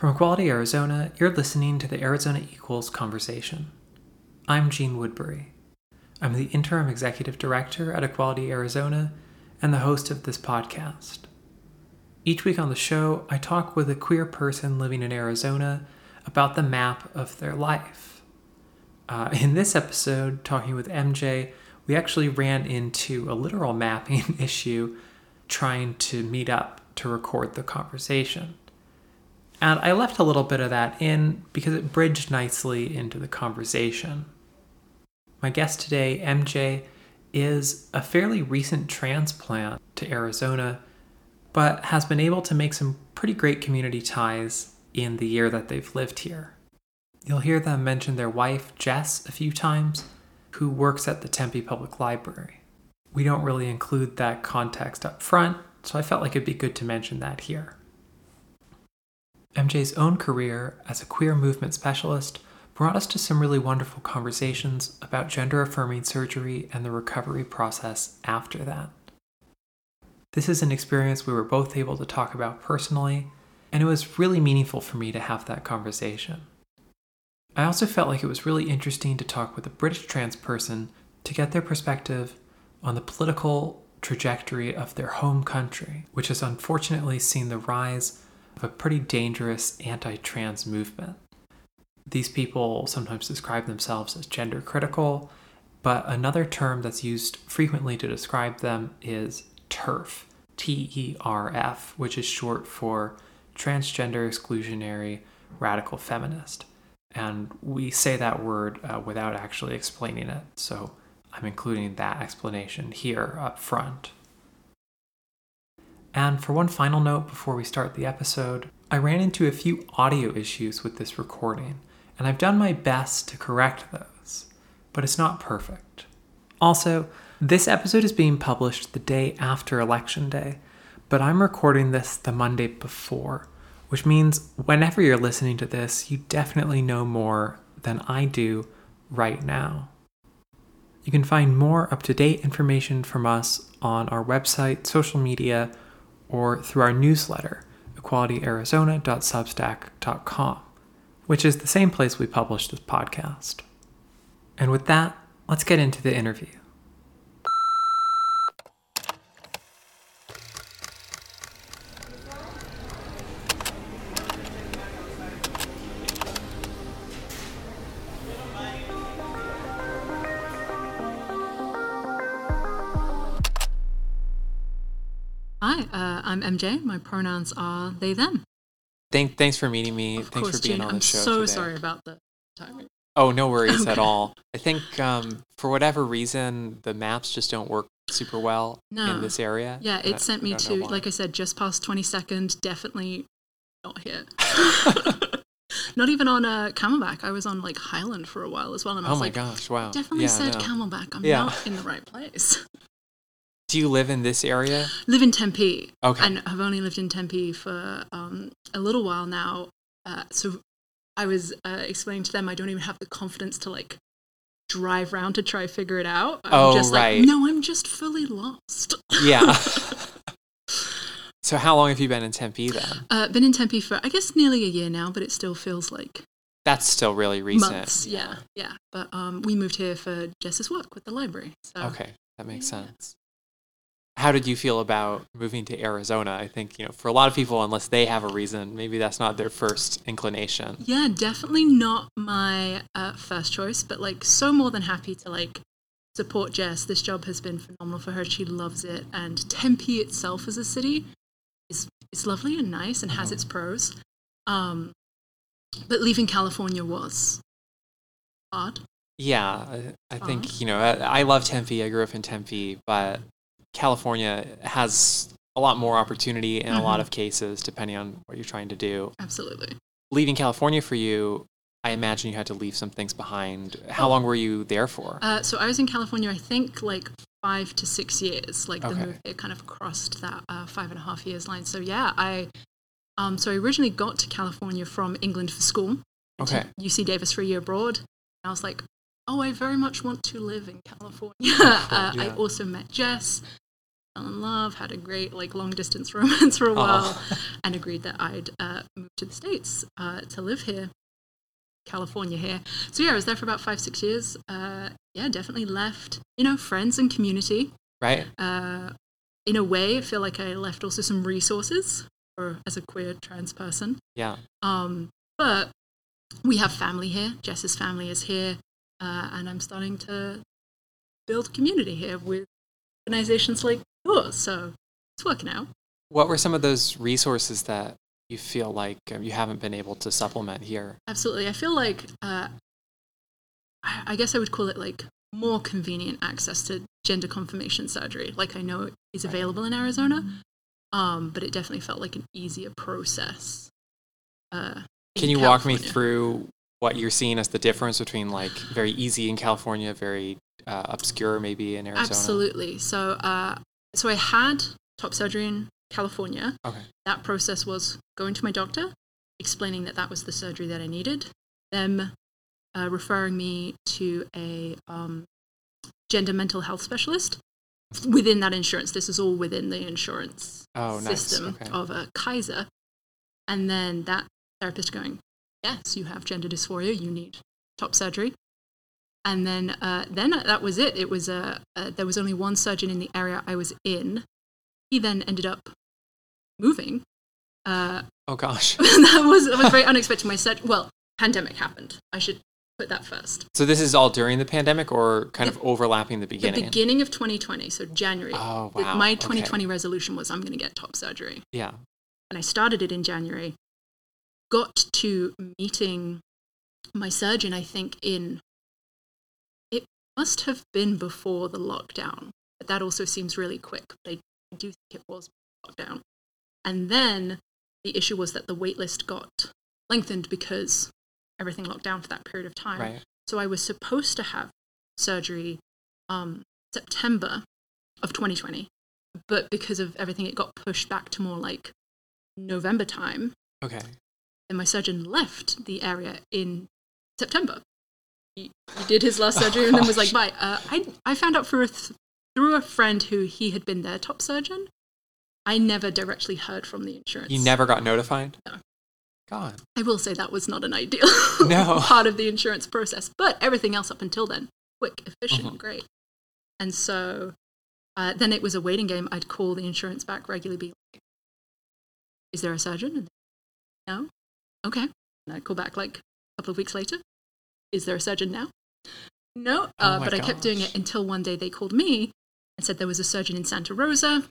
From Equality Arizona, you're listening to the Arizona Equals Conversation. I'm Jeanne Woodbury. I'm the interim executive director at Equality Arizona and the host of this podcast. Each week on the show, I talk with a queer person living in Arizona about the map of their life. Uh, in this episode, talking with MJ, we actually ran into a literal mapping issue trying to meet up to record the conversation. And I left a little bit of that in because it bridged nicely into the conversation. My guest today, MJ, is a fairly recent transplant to Arizona, but has been able to make some pretty great community ties in the year that they've lived here. You'll hear them mention their wife, Jess, a few times, who works at the Tempe Public Library. We don't really include that context up front, so I felt like it'd be good to mention that here. MJ's own career as a queer movement specialist brought us to some really wonderful conversations about gender affirming surgery and the recovery process after that. This is an experience we were both able to talk about personally, and it was really meaningful for me to have that conversation. I also felt like it was really interesting to talk with a British trans person to get their perspective on the political trajectory of their home country, which has unfortunately seen the rise of a pretty dangerous anti trans movement. These people sometimes describe themselves as gender critical, but another term that's used frequently to describe them is TERF, T E R F, which is short for transgender exclusionary radical feminist. And we say that word uh, without actually explaining it, so I'm including that explanation here up front. And for one final note before we start the episode, I ran into a few audio issues with this recording, and I've done my best to correct those, but it's not perfect. Also, this episode is being published the day after Election Day, but I'm recording this the Monday before, which means whenever you're listening to this, you definitely know more than I do right now. You can find more up to date information from us on our website, social media, or through our newsletter, equalityarizona.substack.com, which is the same place we publish this podcast. And with that, let's get into the interview. I'm MJ. My pronouns are they, them. Thank, thanks for meeting me. Of thanks course, for being Jeanne. on the I'm show. so today. sorry about the timing. Oh, no worries at all. I think um, for whatever reason, the maps just don't work super well No. in this area. Yeah, it sent I me to, like I said, just past 22nd. Definitely not here. not even on uh, Camelback. I was on like Highland for a while as well, and I was oh was my like, gosh! Wow. definitely yeah, said no. Camelback. I'm Yeah. not in the right place. Do you live in this area? live in Tempe. Okay. And have only lived in Tempe for um, a little while now. Uh, so I was uh, explaining to them I don't even have the confidence to like drive around to try figure it out. I'm Oh, just right. like, no, I'm just fully lost. Yeah. so how long have you been in Tempe then? Uh, been in Tempe for I guess nearly a year now, but it still feels like That's still really recent. months. Yeah, yeah. But um, we moved here for Jess's work with the library. So Okay, that makes Yeah. sense. How did you feel about moving to Arizona? I think, you know, for a lot of people, unless they have a reason, maybe that's not their first inclination. Yeah, definitely not my uh, first choice, but like so more than happy to like support Jess. This job has been phenomenal for her. She loves it, and Tempe itself as a city is is lovely and nice and has its pros. Um, but leaving California was hard. Yeah, I, I think, you know, I, I love Tempe. I grew up in Tempe, but California has a lot more opportunity in a lot Mhm. of cases, depending on what you're trying to do. Absolutely. Leaving California for you, I imagine you had to leave some things behind. How long were you there for? Uh, so I was in California, I think, like five to six years. Like the Okay. move here kind of crossed that uh, five and a half years line. So yeah, I um, so I originally got to California from England for school. Okay. UC Davis for a year abroad. And I was like, oh, I very much want to live in California. uh, I also met Jess. fell in love, had a great like long distance romance for a while, Oh. and agreed that I'd uh, move to the states uh, to live here, California here. So yeah, I was there for about five six years. Uh, yeah, definitely left you know friends and community. right? Uh, in a way, I feel like I left also some resources for as a queer trans person. Yeah. Um, but we have family here. Jess's family is here, uh, and I'm starting to build community here with organizations like yours. So it's working out. What were some of those resources that you feel like um, you haven't been able to supplement here? Absolutely. I feel like uh, I, guess I would call it like more convenient access to gender confirmation surgery. Like I know is Right. available in Arizona, um, but it definitely felt like an easier process. Uh, Can you walk me through what you're seeing as the difference between like very easy in California, very uh, obscure maybe in Arizona? Absolutely. So, uh, so I had top surgery in California. Okay. That process was going to my doctor, explaining that that was the surgery that I needed, them uh, referring me to a um, gender mental health specialist within that insurance. This is all within the insurance Oh, nice. system Okay. of a Kaiser, and then that therapist going, "Yes, you have gender dysphoria. You need top surgery." And then, uh, then that was it. It was uh, uh, there was only one surgeon in the area I was in. He then ended up moving. Uh, Oh gosh. that was that was very unexpected. My surg- well, pandemic happened. I should put that first. So this is all during the pandemic or kind of overlapping the The beginning? beginning of 2020, so January. Oh the- wow. My okay. 2020 resolution was I'm going to get top surgery. Yeah. and I started it in January. Got to meeting my surgeon, I think, in it must have been before the lockdown, but that also seems really quick. But I do think it was lockdown. And then the issue was that the waitlist got lengthened because everything locked down for that period of time. Right. So I was supposed to have surgery um, September of 2020, but because of everything, it got pushed back to more like November time. Okay. And my surgeon left the area in September. He, he did his last surgery and then was like, bye. Uh, I, I found out for a th- through a friend who he had been their top surgeon. I never directly heard from the insurance. You never got notified? No. God. I will say that was not an ideal No. part of the insurance process, but everything else up until then, quick, efficient, Mhm. great. And so uh, then it was a waiting game. I'd call the insurance back regularly, be like, "Is there a surgeon?" And no, okay. And I'd call back like a couple of weeks later. Is there a surgeon now? No, uh, Oh but I kept doing it until one day they called me and said there was a surgeon in Santa Rosa.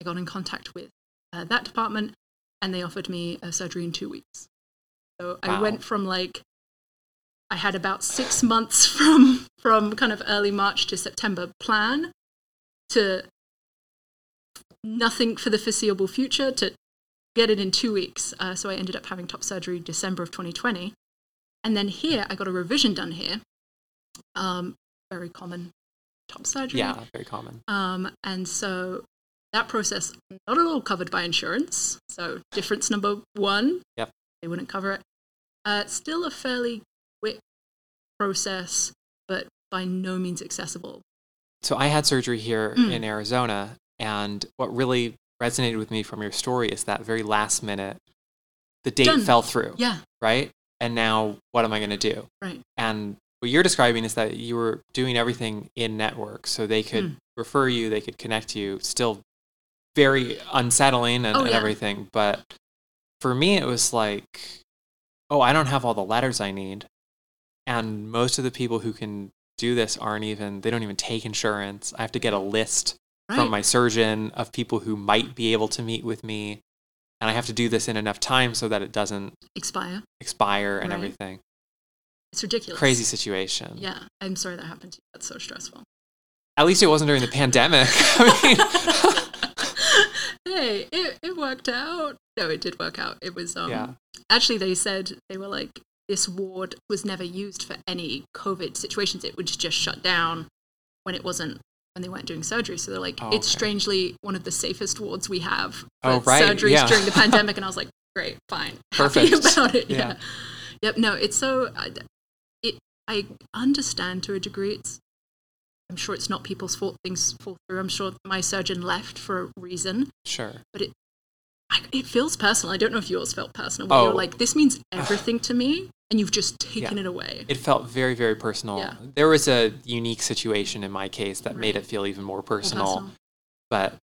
I got in contact with uh, that department, and they offered me a surgery in two weeks. So I went from like I had about six months from from kind of early March to September plan to nothing for the foreseeable future to get it in two weeks. Uh, so I ended up having top surgery December of 2020, and then here I got a revision done here. Um, very common top surgery. Yeah, very common. Um, and so that process not at all covered by insurance. So difference number one, Yep. they wouldn't cover it. Uh, still a fairly quick process, but by no means accessible. So I had surgery here Mm. in Arizona, and what really resonated with me from your story is that very last minute, the date Done. fell through, Yeah, right? And now what am I going to do? right. And what you're describing is that you were doing everything in network, so they could Mm. refer you, they could connect you. Still very unsettling and, Oh, and yeah. everything, but for me, it was like, oh, I don't have all the letters I need, and most of the people who can do this aren't even they don't even take insurance. I have to get a list Right. from my surgeon of people who might be able to meet with me, and I have to do this in enough time so that it doesn't Expire. expire and Right. everything. It's ridiculous. Crazy situation. Yeah, I'm sorry that happened to you. That's so stressful. At least it wasn't during the pandemic. I hey, it, it worked out. No, it did work out. It was um Yeah. actually they said they were like this ward was never used for any COVID situations. It would just shut down when it wasn't when they weren't doing surgery. So they're like, Oh, it's okay. strangely one of the safest wards we have oh, for Oh, right, surgeries yeah. during the pandemic. And I was like, great, fine, Perfect. happy about it. Yeah. Yeah. Yep. No, it's so I- it. I understand to a degree. It's I'm sure it's not people's fault things fall through. I'm sure my surgeon left for a reason, Sure. but it I, it feels personal. I don't know if yours felt personal. Where Oh. you're like, this means everything to me, and you've just taken Yeah. it away. It felt very, very personal. Yeah. There was a unique situation in my case that made it feel even more More personal. But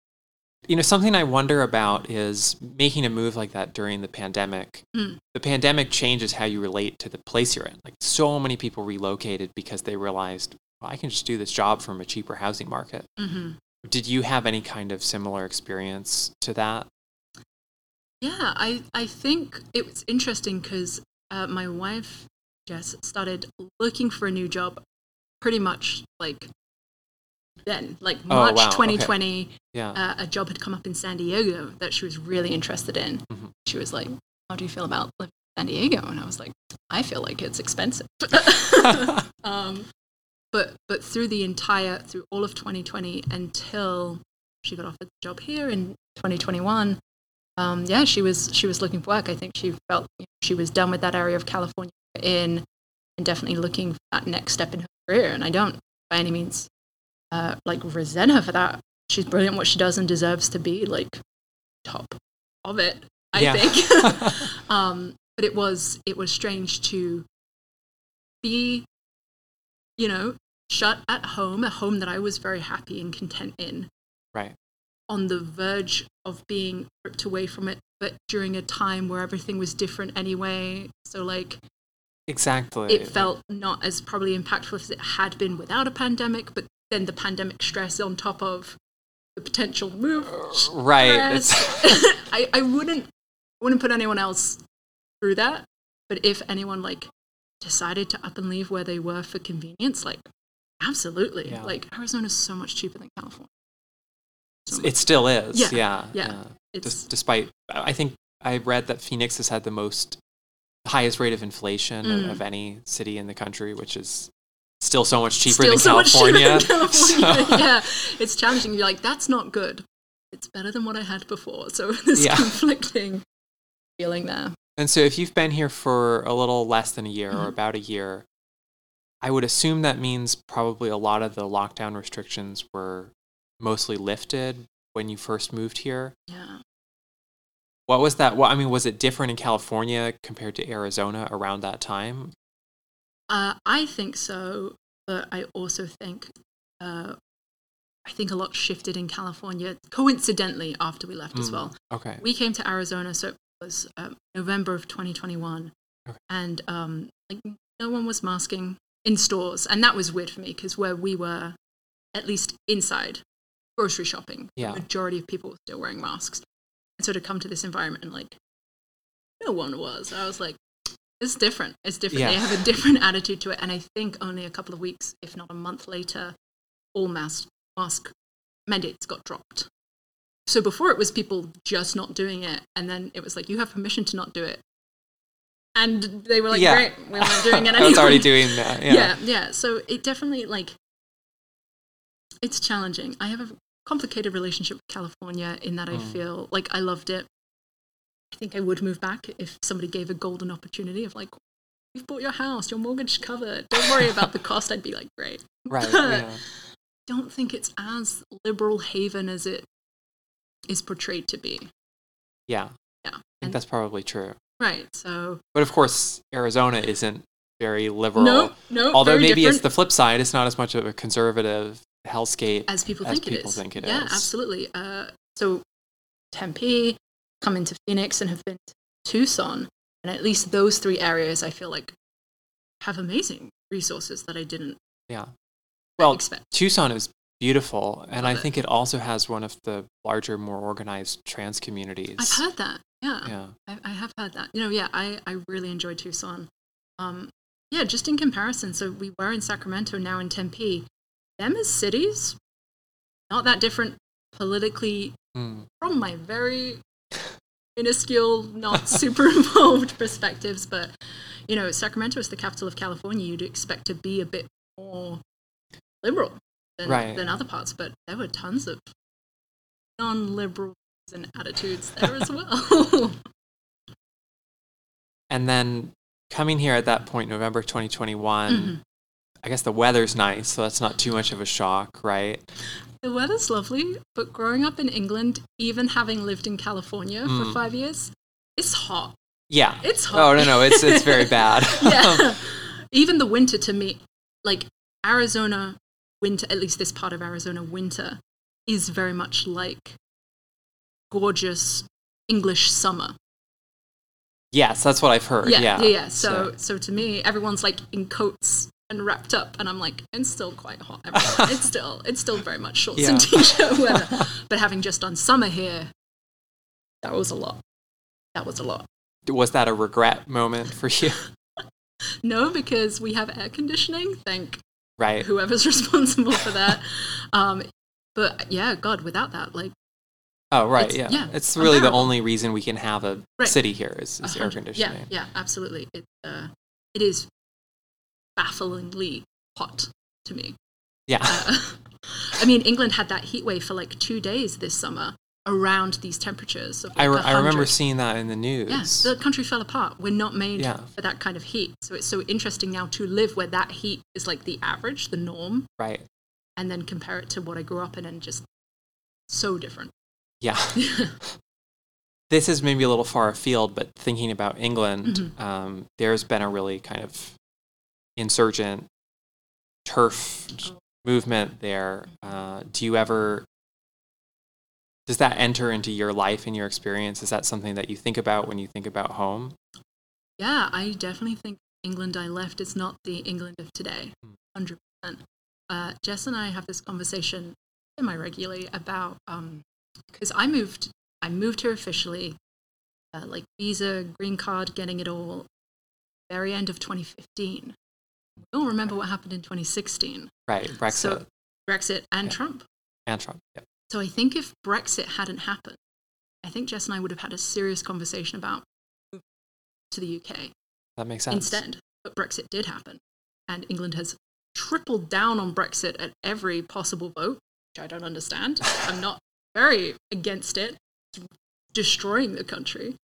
you know, something I wonder about is making a move like that during the pandemic. Mm. The pandemic changes how you relate to the place you're in. Like so many people relocated because they realized, well, I can just do this job from a cheaper housing market. hmm Did you have any kind of similar experience to that? Yeah, I, I think it was interesting because uh, my wife, Jess, started looking for a new job pretty much like then, like Oh, March wow, okay. 2020. Yeah. Uh, a job had come up in San Diego that she was really interested in. Mhm. She was like, How do you feel about living in San Diego? And I was like, I feel like it's expensive. um, but but through the entire through all of 2020 until she got offered the job here in 2021 um, yeah she was she was looking for work. I think she felt you know, she was done with that area of california in and definitely looking for that next step in her career. And i don't by any means uh, like resent her for that. She's brilliant. What she does and deserves to be like top of it i Yeah. think. Um, but it was it was strange to be you know shut at home a home that i was very happy and content in. Right. On the verge of being ripped away from it but during a time where everything was different anyway so like Exactly. it felt not as probably impactful as it had been without a pandemic but then the pandemic stress on top of the potential move right. I, I wouldn't wouldn't put anyone else through that but if anyone like decided to up and leave where they were for convenience like absolutely Yeah. like arizona's so much cheaper than california So it still is. Yeah, Yeah. yeah. Des- it's despite, I think I read that Phoenix has had the most, highest rate of inflation of- Mm. of any city in the country, which is still so much cheaper still than so much cheaper California. than California. So- yeah it's challenging you're like that's not good it's better than what i had before so this Yeah. conflicting feeling there And so, if you've been here for a little less than a year or Mhm. about a year, I would assume that means probably a lot of the lockdown restrictions were mostly lifted when you first moved here. yeah What was that? Well, I mean, was it different in California compared to Arizona around that time? Uh, I think so, but I also think uh, I think a lot shifted in California coincidentally after we left as Mm. well. Okay. We came to Arizona, so it was um, November of 2021, Okay. and um, like no one was masking in stores, and that was weird for me because where we were, at least inside grocery shopping, Yeah. the majority of people were still wearing masks, and so to come to this environment and like no one was, I was like. It's different. It's different. They have a different attitude to it. And I think only a couple of weeks, if not a month later, all mask mask mandates got dropped. So before it was people just not doing it, and then it was like you have permission to not do it, and they were like, Yeah. "Great, we're not doing it I was already doing that. Yeah. yeah, yeah. So it definitely like it's challenging. I have a complicated relationship with California in that I Mm. feel like I loved it. I think I would move back if somebody gave a golden opportunity of like, "You've bought your house, your mortgage covered. Don't worry about the cost." I'd be like, "Great." Right. Yeah. don't think it's as liberal haven as it is portrayed to be. Yeah. Yeah. I think And- that's probably true. Right. So But of course, Arizona isn't very liberal. no, no. Although maybe it's the flip side. It's not as much of a conservative hellscape. as people as think it people is. think it yeah, is. absolutely. Uh, so Tempe, come into Phoenix, and have been to Tucson, and at least those three areas, I feel like have amazing resources that I didn't Yeah. Well, expect. Tucson is beautiful, and I Love it. think it also has one of the larger, more organized trans communities. I've heard that. Yeah. Yeah. I, I have heard that. You know, yeah, I, I really enjoyed Tucson. Um, yeah, just in comparison. So we were in Sacramento, now in Tempe. Them as cities, not that different politically Mm. from my very minuscule, not super involved perspectives. But, you know, Sacramento is the capital of California. You'd expect to be a bit more liberal than, Right. than other parts. But there were tons of non liberals and attitudes there as well. And then coming here at that point, November 2021, Mhm. I guess the weather's nice, so that's not too much of a shock, right? The weather's lovely, but growing up in England, even having lived in California Mm. for five years, it's hot. Yeah. It's hot. Oh no, no, it's it's very bad. yeah. Even the winter to me, like Arizona winter, at least this part of Arizona winter, is very much like gorgeous English summer. yes, that's what I've heard. Yeah, Yeah. yeah, yeah. So, so to me, everyone's like in coats and wrapped up, and I'm like, it's still quite hot. it's still, it's still very much shorts Yeah. and t-shirt weather. But having just done summer here, that was a lot. That was a lot. was that a regret moment for you? No, because we have air conditioning. Thank right. whoever's responsible for that. Um, but yeah, God, without that, like, Oh, right. It's- yeah. yeah, It's really the only reason we can have a Right. city here is, is air conditioning. Yeah, yeah, absolutely. It, uh, it is bafflingly hot to me. Yeah. Uh, I mean, England had that heat wave for like two days this summer around these temperatures. Of I, re- I remember seeing that in the news. Yeah, the country fell apart. We're not made Yeah. for that kind of heat. So it's so interesting now to live where that heat is like the average, the norm, Right. and then compare it to what I grew up in and just so different. Yeah. this is maybe a little far afield, but thinking about England, Mhm. um, there's been a really kind of insurgent TERF movement there. Uh, do you ever, does that enter into your life and your experience? Is that something that you think about when you think about home? Yeah, I definitely think England I left is not the England of today. Hmm. 100%. Uh, Jess and I have this conversation semi regularly about because I moved I moved here officially, uh, like visa, green card, getting it all, very end of 2015. We all remember what happened in 2016. Right. Brexit So Brexit and Yeah. Trump. and Trump. Yep. So I think if Brexit hadn't happened, I think Jess and I would have had a serious conversation about to the UK That makes sense. instead. But Brexit did happen, and England has tripled down on Brexit at every possible vote, which I don't understand. I'm not very against it. It's destroying the country.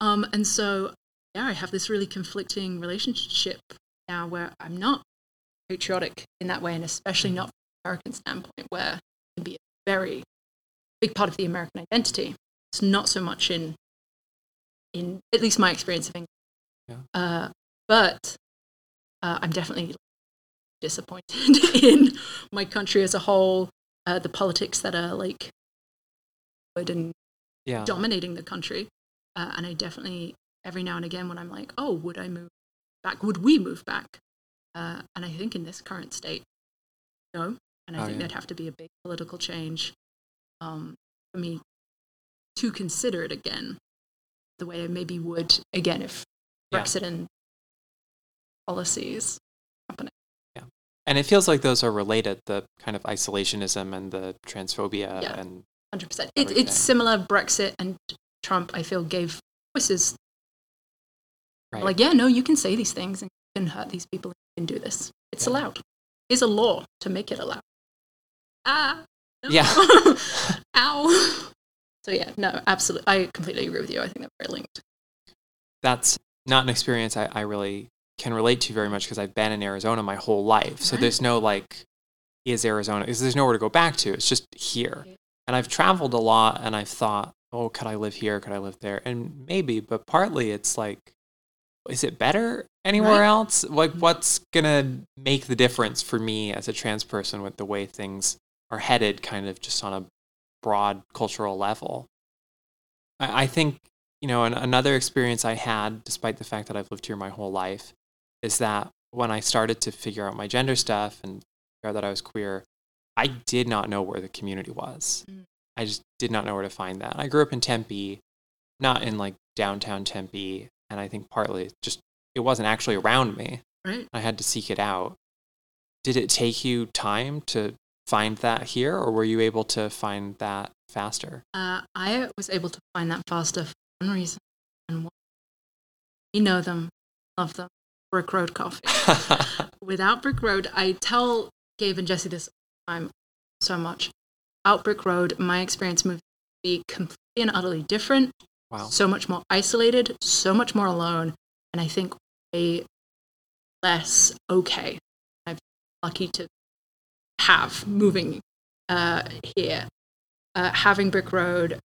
Um, and so, yeah, I have this really conflicting relationship now where I'm not patriotic in that way, and especially not from an American standpoint, where it can be a very big part of the American identity. It's not so much in, in at least my experience of England. Yeah. Uh, but uh, I'm definitely disappointed in my country as a whole, uh, the politics that are like and Yeah. dominating the country. Uh, and I definitely, every now and again, when I'm like, oh, would I move back? Would we move back? Uh, and I think in this current state, no. And I Oh, think yeah. there'd have to be a big political change um, for me to consider it again, the way I maybe would again if Yeah. Brexit and policies happening. And it feels like those are related the kind of isolationism and the transphobia Yeah. and Hundred percent. It, it's similar. Brexit and Trump, I feel, gave voices. Right. Like, yeah, no, you can say these things and you can hurt these people. And you can do this. It's Yeah. allowed. There's a law to make it allowed. Ah. no. Yeah. Ow. So yeah, no, absolutely. I completely agree with you. I think they're very linked. that's not an experience I, I really can relate to very much because I've been in Arizona my whole life. So Right. there's no like, is Arizona, because there's nowhere to go back to. It's just here. And I've traveled a lot and I've thought, oh, could I live here? Could I live there? And maybe, but partly it's like, is it better anywhere Right. else? Like, Mhm. what's going to make the difference for me as a trans person with the way things are headed, kind of just on a broad cultural level? I, I think you know, an, another experience I had, despite the fact that I've lived here my whole life, is that when I started to figure out my gender stuff and figure out that I was queer, I did not know where the community was. Mm. I just did not know where to find that. I grew up in Tempe, not in like downtown Tempe, and I think partly just it wasn't actually around me. Right. I had to seek it out. Did it take you time to find that here, or were you able to find that faster? Uh, I was able to find that faster for one reason, and one. We know them, love them. Brick Road Coffee. Without Brick Road, I tell Gabe and Jesse this time so much. Out Brick Road, my experience moved be completely and utterly different, wow. so much more isolated, so much more alone, and I think way less okay I've lucky to have moving uh, here. Uh, having Brick Road,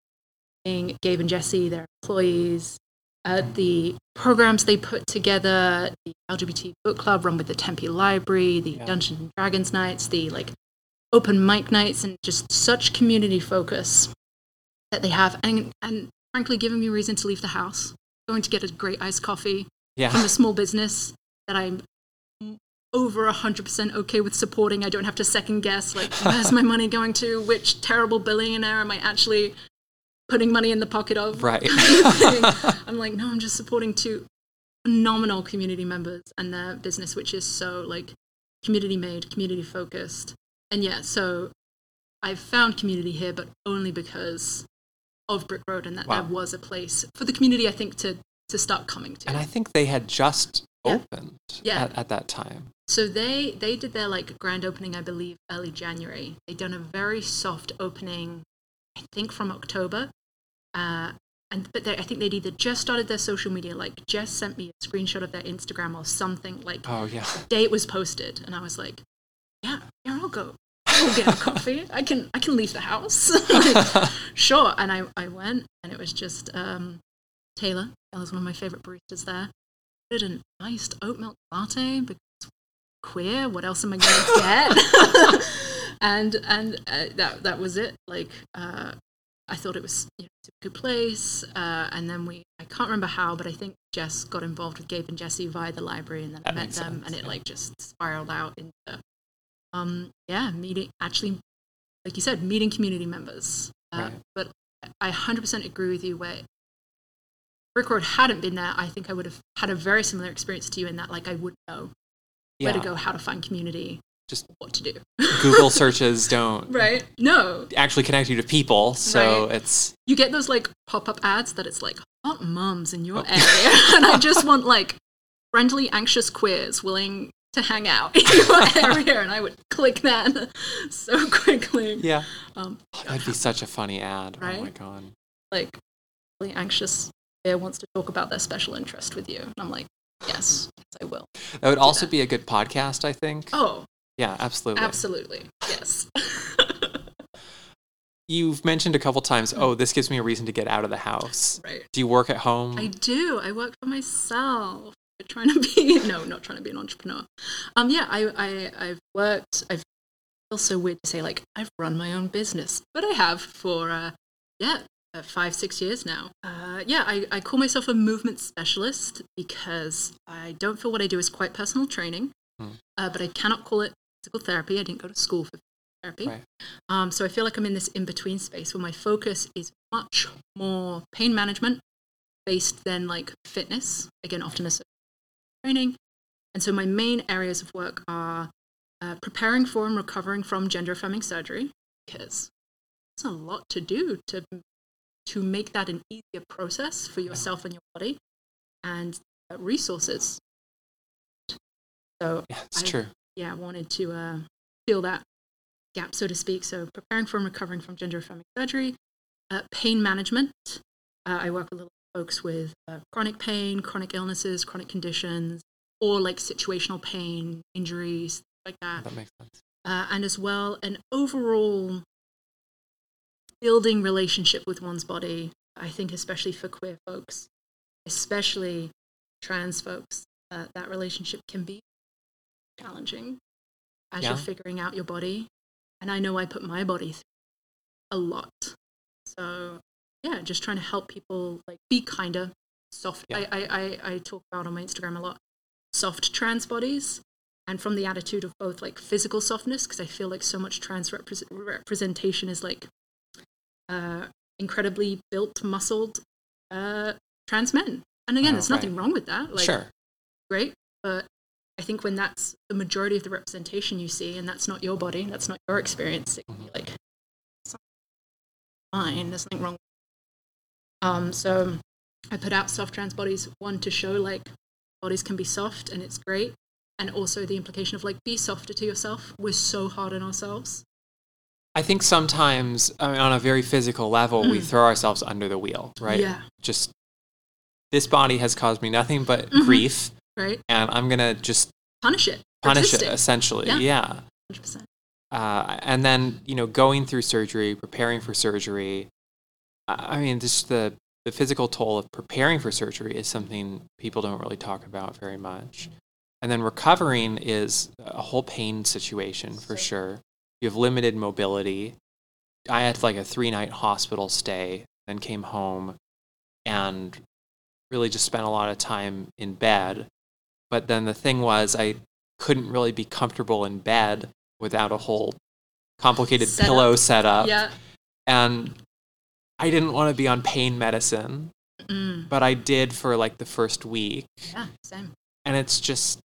being Gabe and Jesse, their employees, uh, the programs they put together, the LGBT book club run with the Tempe Library, the Yeah. Dungeons and Dragons nights, the like open mic nights, and just such community focus that they have, and and frankly, giving me reason to leave the house, going to get a great iced coffee from a small business that I'm over 100% okay with supporting. I don't have to second guess, like, where's my money going to? Which terrible billionaire am I actually putting money in the pocket of? Right. I'm like, no, I'm just supporting two phenomenal community members and their business, which is so, like, community made, community focused. And yeah, so I've found community here, but only because of Brick Road and that Wow. there was a place for the community, I think, to, to start coming to. and I think they had just Yeah. opened Yeah. At, at that time. So they they did their like grand opening, I believe, early January. They'd done a very soft opening, I think from October, uh, and but they, I think they'd either just started their social media. Like Jess sent me a screenshot of their Instagram or something. Like Oh, yeah. the day it was posted, and I was like, yeah, yeah, I'll go. I'll get a coffee. I can I can leave the house. Like, sure. And I I went, and it was just um, Taylor. Taylor's one of my favorite baristas there. Did an iced oat milk latte because queer. What else am I going to get? and and uh, that that was it. Like uh, I thought it was you know, a good place. Uh, and then we I can't remember how, but I think Jess got involved with Gabe and Jesse via the library, and then I met them, sense, and it yeah. like just spiraled out into um yeah meeting actually like you said meeting community members. Uh, Right. But I 100% agree with you where Brick Road hadn't been there, I think I would have had a very similar experience to you in that, like, I wouldn't know yeah. where to go, how to find community, Just what to do. Google searches don't right? No. actually connect you to people. So Right. it's, You get those, like, pop up ads that it's like, hot mums in your Oh. area. and I just want, like, friendly, anxious queers willing to hang out in your area. And I would click that so quickly. yeah. Um, That'd be such a funny ad. Right? Oh my God. like, really anxious queer wants to talk about their special interest with you. And I'm like, yes, yes, I will. That would also that. be a good podcast, I think. Oh, Yeah, absolutely. absolutely. Yes. You've mentioned a couple times, oh, this gives me a reason to get out of the house. right. Do you work at home? I do. I work for myself. Trying to be no, not trying to be an entrepreneur. Um, yeah, I, I I've worked. I've feels so weird to say like I've run my own business, but I have for uh, yeah, uh, five six years now. Uh, yeah, I, I call myself a movement specialist because I don't feel what I do is quite personal training, Hmm. uh, but I cannot call it physical therapy. I didn't go to school for therapy. Right. Um, so I feel like I'm in this in between space where my focus is much more pain management based than like fitness, again, often associated with training. And so my main areas of work are uh, preparing for and recovering from gender affirming surgery, because it's a lot to do to to make that an easier process for yourself and your body, and uh, resources. So yeah, it's I- true. yeah, I wanted to uh, fill that gap, so to speak. So preparing for and recovering from gender affirming surgery, uh, pain management. Uh, I work a little folks with uh, chronic pain, chronic illnesses, chronic conditions, or like situational pain, injuries, like that. That makes sense. Uh, and as well, an overall building relationship with one's body. I think, especially for queer folks, especially trans folks, uh, that relationship can be challenging as Yeah. you're figuring out your body. And I know I put my body through a lot. So yeah, just trying to help people like be kinder, soft. Yeah. I, I, I, I talk about on my Instagram a lot soft trans bodies and from the attitude of both like physical softness because I feel like so much trans repres representation is like uh, incredibly built, muscled uh, trans men. And again, Oh, there's nothing right. wrong with that. Like, sure. great. But I think when that's the majority of the representation you see, and that's not your body, that's not your experience, it can be like, fine, there's nothing wrong. Um, so I put out soft trans bodies, one to show like bodies can be soft and it's great. And also the implication of like be softer to yourself. We're so hard on ourselves. I think sometimes I mean, on a very physical level, we Mm. throw ourselves under the wheel, right? Yeah. Just this body has caused me nothing but Mhm. grief, Right? and I'm gonna just Punish it. punish it essentially. Yeah. yeah. 100%. uh, and then you know going through surgery preparing for surgery i mean just the the physical toll of preparing for surgery is something people don't really talk about very much and then recovering is a whole pain situation for sure you have limited mobility i had like a three night hospital stay then came home and really just spent a lot of time in bed but then the thing was i couldn't really be comfortable in bed without a whole complicated Setup. pillow setup. Yeah. And I didn't want to be on pain medicine, Mm. but I did for like the first week. Yeah, same. And it's just,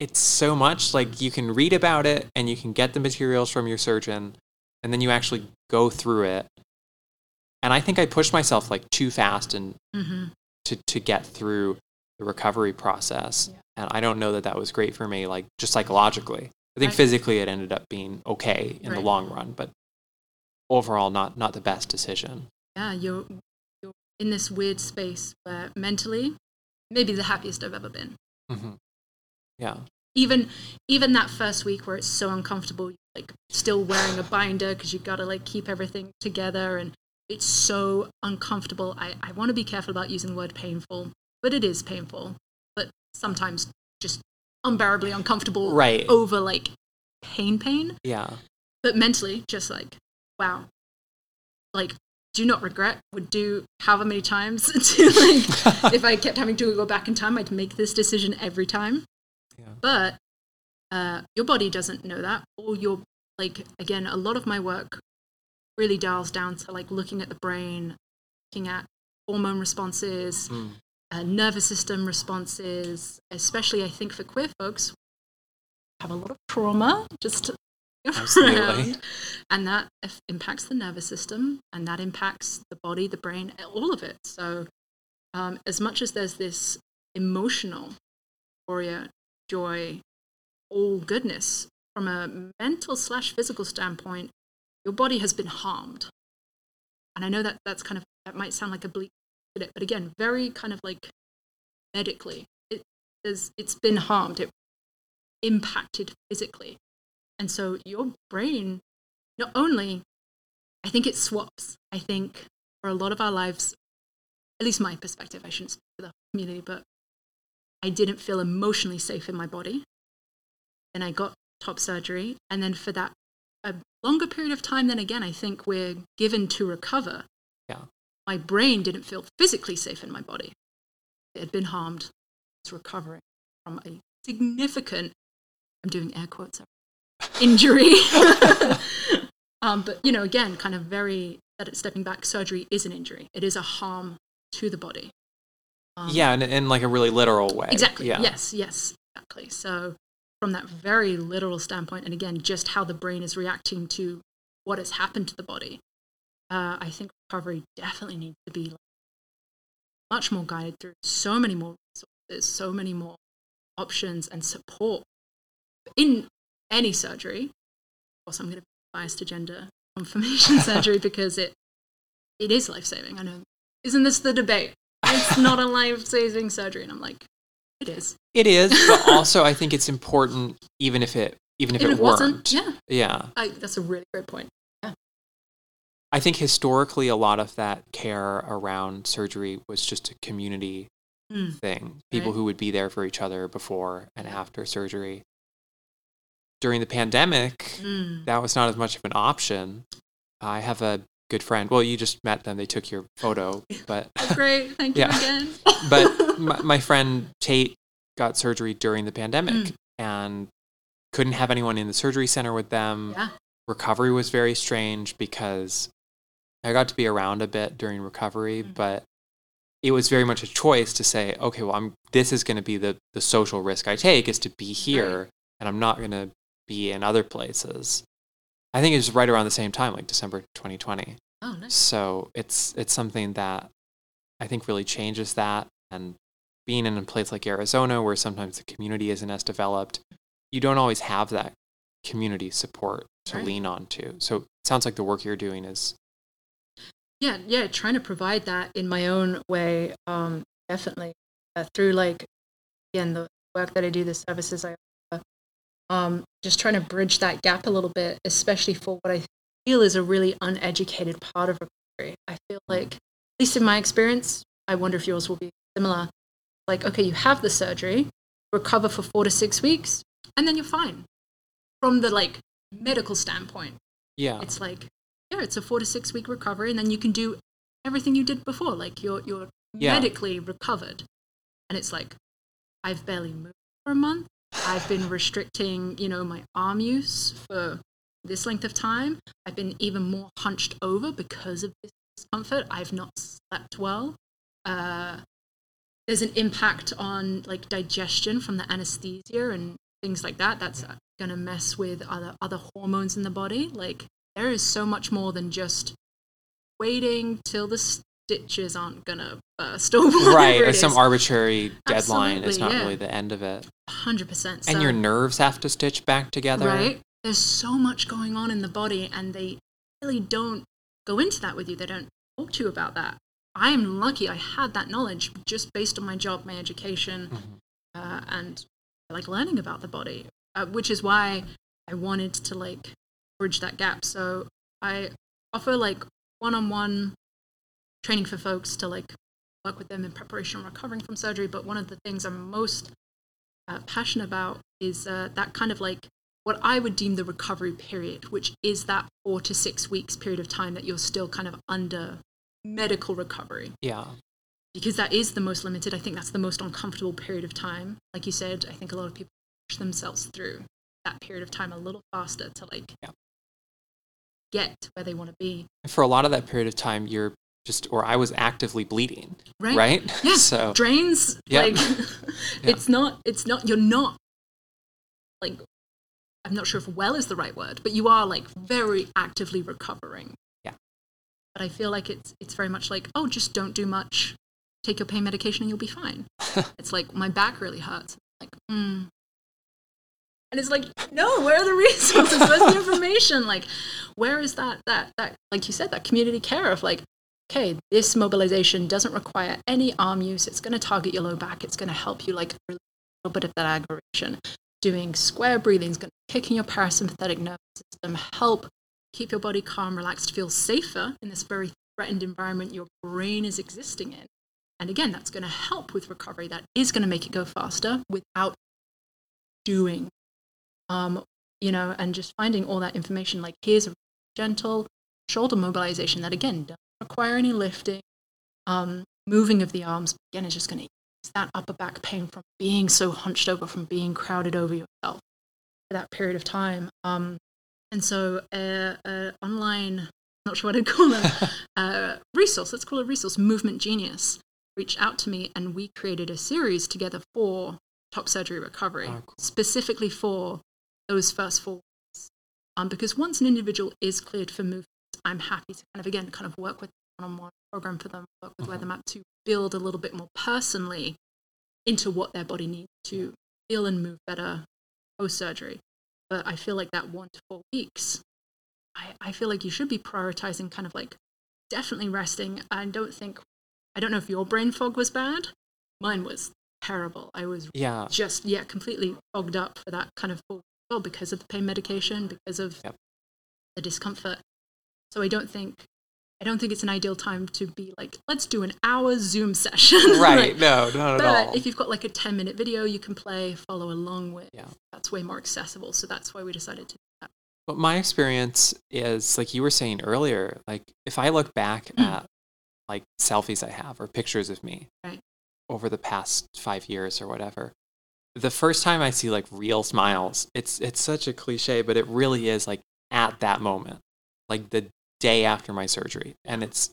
it's so much like you can read about it and you can get the materials from your surgeon and then you actually go through it. And I think I pushed myself like too fast and hmm to, to get through the recovery process. Yeah. And I don't know that that was great for me, like just psychologically. I think Right. physically it ended up being okay in the long run, but overall not not the best decision. Yeah, you're you're in this weird space where mentally, maybe the happiest I've ever been. hmm Yeah. Even even that first week where it's so uncomfortable, like still wearing a binder because you've got to like keep everything together, and it's so uncomfortable. I I want to be careful about using the word painful, but it is painful. But sometimes just unbearably uncomfortable Right. over like pain pain. Yeah. but mentally just like wow like do not regret would do however many times to like if i kept having to go back in time i'd make this decision every time Yeah. but uh, your body doesn't know that or your like again a lot of my work really dials down to like looking at the brain looking at hormone responses Mm. uh, nervous system responses especially i think for queer folks have a lot of trauma just Absolutely. around. and that impacts the nervous system and that impacts the body the brain all of it so um, as much as there's this emotional euphoria joy all goodness from a mental slash physical standpoint your body has been harmed and i know that that's kind of that might sound like a bleak but again very kind of like medically it it's been harmed it impacted physically and so your brain not only i think it swaps i think for a lot of our lives at least my perspective i shouldn't speak for the community but i didn't feel emotionally safe in my body. Then i got top surgery. And then for that a longer period of time then again i think we're given to recover. Yeah. my brain didn't feel physically safe in my body. It had been harmed. It's recovering from a significant i'm doing air quotes injury um, but you know again kind of very stepping back surgery is an injury it is a harm to the body um, yeah, in, in like a really literal way. Exactly. Yeah. Yes, yes, exactly. So, from that very literal standpoint, and again, just how the brain is reacting to what has happened to the body, uh, I think recovery definitely needs to be like, much more guided through so many more resources, so many more options and support in any surgery. Of course, I'm going to be biased to gender confirmation surgery because it it is life saving. I know. Isn't this the debate? It's not a life saving surgery, and I'm like, it is. It is, but also I think it's important even if it even if Even it if it wasn't, weren't. yeah. Yeah. I, that's a really great point. Yeah. I think historically, a lot of that care around surgery was just a community Mm. thing. People Right. who would be there for each other before and after surgery. During the pandemic, Mm. that was not as much of an option. I have a good friend. Well, you just met them; they took your photo, but Oh, great. Thank you Yeah. again. but my, my friend Tate got surgery during the pandemic Mm. and couldn't have anyone in the surgery center with them. yeah. recovery was very strange because I got to be around a bit during recovery, Mhm. but it was very much a choice to say, okay, well, I'm this is going to be the the social risk I take is to be here, and I'm not going to be in other places. I think it was right around the same time, like December 2020. Oh, nice. So it's it's something that I think really changes that. And being in a place like Arizona, where sometimes the community isn't as developed, you don't always have that community support to Right. lean on to. So it sounds like the work you're doing is Yeah, yeah. Trying to provide that in my own way, um, definitely uh, through like again the work that I do, the services I. Um, just trying to bridge that gap a little bit, especially for what I feel is a really uneducated part of recovery. I feel like, at least in my experience, I wonder if yours will be similar. Like, okay, you have the surgery, recover for four to six weeks, and then you're fine. From the like medical standpoint, Yeah. it's like, yeah, it's a four to six week recovery, and then you can do everything you did before. Like you're you're Yeah. medically recovered, and it's like, I've barely moved for a month. I've been restricting, you know, my arm use for this length of time. I've been even more hunched over because of this discomfort. I've not slept well. Uh, there's an impact on like digestion from the anesthesia and things like that. That's going to mess with other other hormones in the body. Like there is so much more than just waiting till the stitches aren't going to burst or whatever right. Or some arbitrary deadline. It's Absolutely, not yeah. really the end of it. Hundred percent. and your nerves have to stitch back together. right. There's so much going on in the body, and they really don't go into that with you. They don't talk to you about that. I am lucky. I had that knowledge just based on my job, my education, Mhm. uh, and like learning about the body, uh, which is why I wanted to like bridge that gap. So I offer like one-on-one training for folks to like work with them in preparation and recovering from surgery. But one of the things I'm most uh, passionate about is uh, that kind of like what I would deem the recovery period, which is that four to six weeks period of time that you're still kind of under medical recovery Yeah. because that is the most limited. I think that's the most uncomfortable period of time. Like you said, I think a lot of people push themselves through that period of time a little faster to like Yeah. get to where they want to be. And for a lot of that period of time, you're just, or I was actively bleeding, Right? right? Yeah. so, Drains, Yeah. like it's not, it's not, you're not like, I'm not sure if well is the right word, but you are like very actively recovering. Yeah. But I feel like it's, it's very much like, oh, just don't do much. Take your pain medication and you'll be fine. it's like my back really hurts. Like, mm. And it's like, no, where are the resources? Where's the information? Like, where is that, that, that, like you said, that community care of like, okay, this mobilization doesn't require any arm use. It's going to target your low back. It's going to help you like a little bit of that aggravation. Doing square breathing is going to kick in your parasympathetic nervous system, help keep your body calm, relaxed, feel safer in this very threatened environment your brain is existing in. And again, that's going to help with recovery. That is going to make it go faster without doing, um, you know, and just finding all that information. Like here's a gentle shoulder mobilization that again doesn't require any lifting, um, moving of the arms. Again, is just going to ease that upper back pain from being so hunched over, from being crowded over yourself for that period of time. Um, and so, uh, uh, online, not sure what I'd call it, uh, resource. Let's call it a resource. Movement Genius reached out to me, and we created a series together for top surgery recovery, Oh, cool. specifically for those first four weeks. Um, because once an individual is cleared for movement, I'm happy to kind of again kind of work with one-on-one program for them, work with Mhm. Weather Map to build a little bit more personally into what their body needs to feel and move better post surgery. But I feel like that one to four weeks, I, I feel like you should be prioritizing kind of like definitely resting. I don't think, I don't know if your brain fog was bad. Mine was terrible. I was yeah. just, yeah, completely fogged up for that kind of four weeks well because of the pain medication, because of Yep. the discomfort. So I don't think, I don't think it's an ideal time to be like, let's do an hour Zoom session. Right. Like, no, not at all. but if you've got like a 10 minute video you can play, follow along with, Yeah. that's way more accessible. So that's why we decided to do that. But my experience is like you were saying earlier, like if I look back Mm. at like selfies I have or pictures of me Right. over the past five years or whatever, the first time I see like real smiles, it's it's such a cliche, but it really is like at that moment, like the day after my surgery, and it's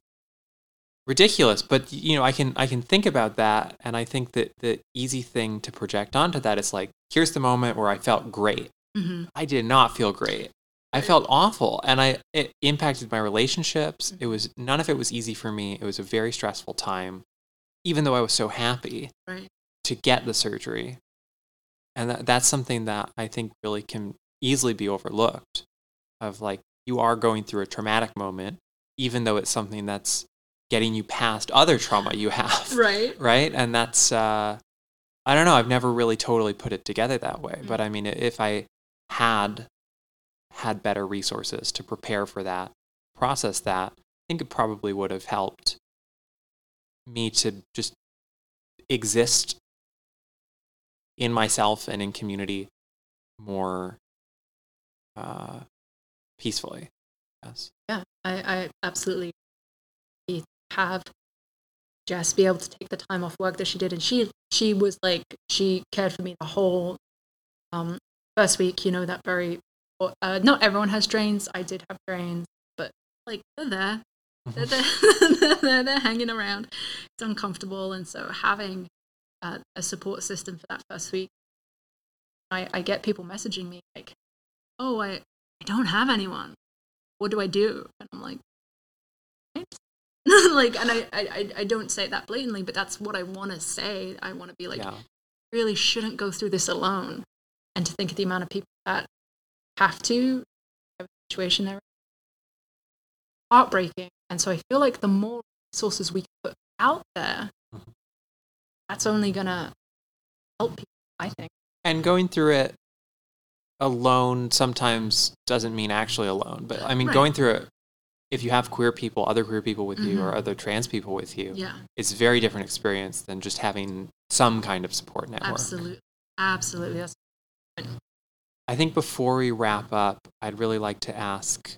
ridiculous. But you know, I can I can think about that, and I think that the easy thing to project onto that is like, here's the moment where I felt great. Mm-hmm. I did not feel great. I felt awful and I it impacted my relationships. Mm-hmm. It was none of it was easy for me. It was a very stressful time even though I was so happy Right. to get the surgery. And that, that's something that I think really can easily be overlooked of like you are going through a traumatic moment even though it's something that's getting you past other trauma you have Right. right and that's uh i don't know i've never really totally put it together that way Mm. but i mean if i had had better resources to prepare for that, process that, I think it probably would have helped me to just exist in myself and in community more uh, peacefully. Yes. Yeah, I, I absolutely have Jess be able to take the time off work that she did, and she she was like she cared for me the whole um, first week. You know that very uh, not everyone has drains. I did have drains, but like they're there. They're, they're, they're, they're hanging around. It's uncomfortable, and so having uh, a support system for that first week, I, I get people messaging me like, "Oh, I I don't have anyone. What do I do?" And I'm like, like, and I, I I don't say it that blatantly, but that's what I want to say. I want to be like, yeah. really shouldn't go through this alone, and to think of the amount of people that have to have a situation there heartbreaking. And so I feel like the more resources we put out there, mm-hmm. that's only gonna help people, I think. And going through it alone sometimes doesn't mean actually alone. But I mean right. going through it if you have queer people, other queer people with mm-hmm. you, or mm-hmm. other trans people with you, yeah. it's a very different experience than just having some kind of support network. Absolutely, absolutely. That's I think before we wrap up, I'd really like to ask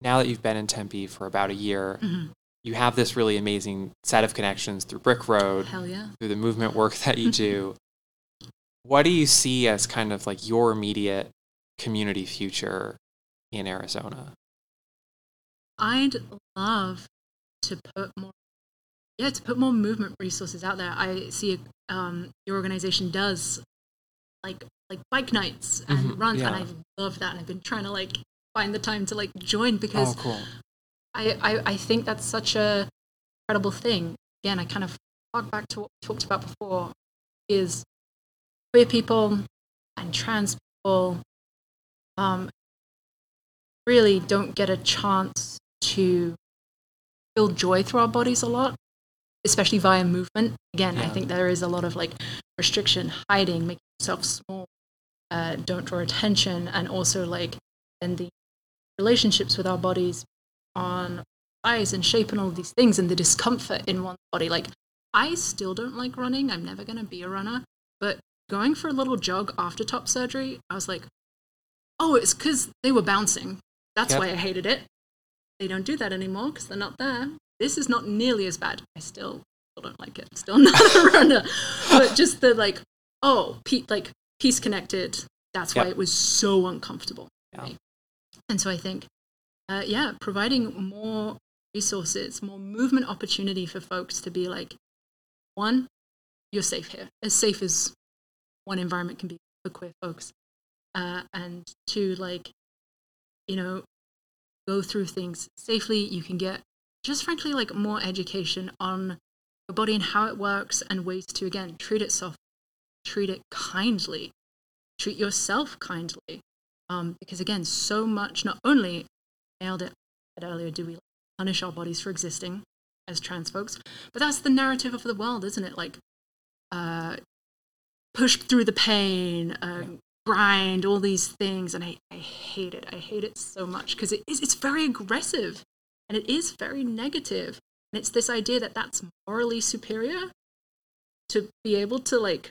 now that you've been in Tempe for about a year, mm-hmm. you have this really amazing set of connections through Brick Road, Hell yeah. through the movement work that you do. What do you see as kind of like your immediate community future in Arizona? I'd love to put more yeah to put more movement resources out there i see um, your organization does like like bike nights and mm-hmm, runs yeah. and i love that and i've been trying to like find the time to like join because oh, cool. I, I i think that's such a incredible thing again i kind of talk back to what we talked about before is queer people and trans people um, really don't get a chance to feel joy through our bodies a lot, especially via movement. Again, yeah. I think there is a lot of like restriction, hiding, making yourself small, uh, don't draw attention, and also like in the relationships with our bodies on size and shape and all these things and the discomfort in one's body. Like I still don't like running. I'm never going to be a runner, but going for a little jog after top surgery, I was like, oh, it's because they were bouncing. That's yep. why I hated it. They don't do that anymore because they're not there. This is not nearly as bad. I still, still don't like it. Still not a runner. But just the like, oh, pe- like peace connected. That's yep. why it was so uncomfortable. Yeah. Right? And so I think, uh, yeah, providing more resources, more movement opportunity for folks to be like, one, you're safe here, as safe as one environment can be for queer folks. Uh, and two, like, you know, go through things safely. You can get just frankly like more education on your body and how it works and ways to again treat itself, treat it kindly, treat yourself kindly. Um, because again, so much not only nailed it earlier, do we punish our bodies for existing as trans folks, but that's the narrative of the world, isn't it? Like, uh, push through the pain, uh, grind, all these things. And I, I hate it. I hate it so much because it is, it's very aggressive and it is very negative. And it's this idea that that's morally superior to be able to like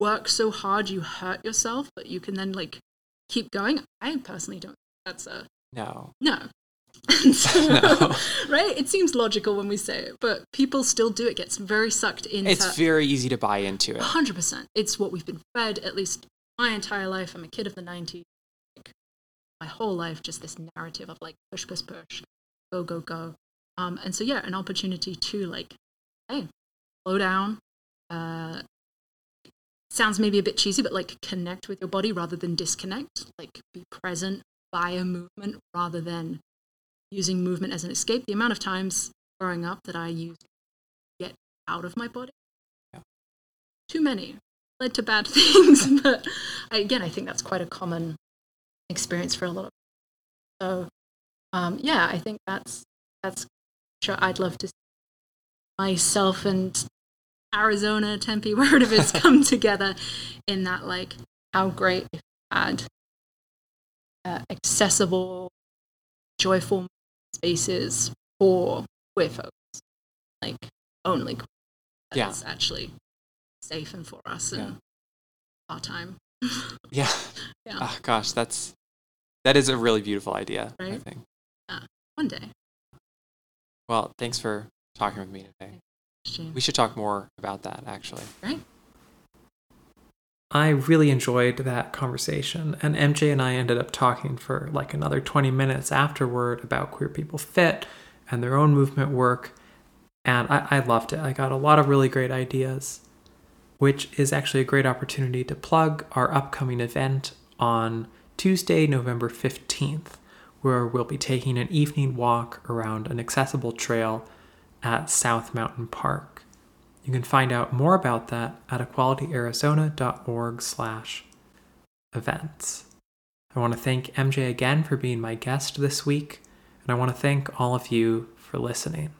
work so hard you hurt yourself, but you can then like keep going. I personally don't. That's a no. No, so, no. right? It seems logical when we say it, but people still do it. Gets very sucked into. It's very easy to buy into it. Hundred percent. It's what we've been fed. At least my entire life. I'm a kid of the '90s. Like, my whole life, just this narrative of like push, push, push, go, go, go. Um, and so yeah, an opportunity to like, hey, slow down. Uh, sounds maybe a bit cheesy, but like connect with your body rather than disconnect. Like be present via movement rather than using movement as an escape. The amount of times growing up that I used to get out of my body, yeah. too many, led to bad things. but again, I think that's quite a common experience for a lot of people. So, um, yeah, I think that's that's sure I'd love to see myself and Arizona, Tempe, wherever it's come together in that like how great if had uh, accessible, joyful spaces for queer folks, like only queer. Yeah. That's actually safe and for us and Yeah. our time. Yeah. Yeah. Oh, gosh, that's that is a really beautiful idea. I Right? think. One day. Well, thanks for talking with me today. We should talk more about that, actually. Right? I really enjoyed that conversation, and MJ and I ended up talking for like another 20 minutes afterward about Queer People Fit and their own movement work, and I, I loved it. I got a lot of really great ideas, which is actually a great opportunity to plug our upcoming event on Tuesday, November 15th, where we'll be taking an evening walk around an accessible trail at South Mountain Park. You can find out more about that at equalityarizona.org slash events. I want to thank MJ again for being my guest this week, and I want to thank all of you for listening.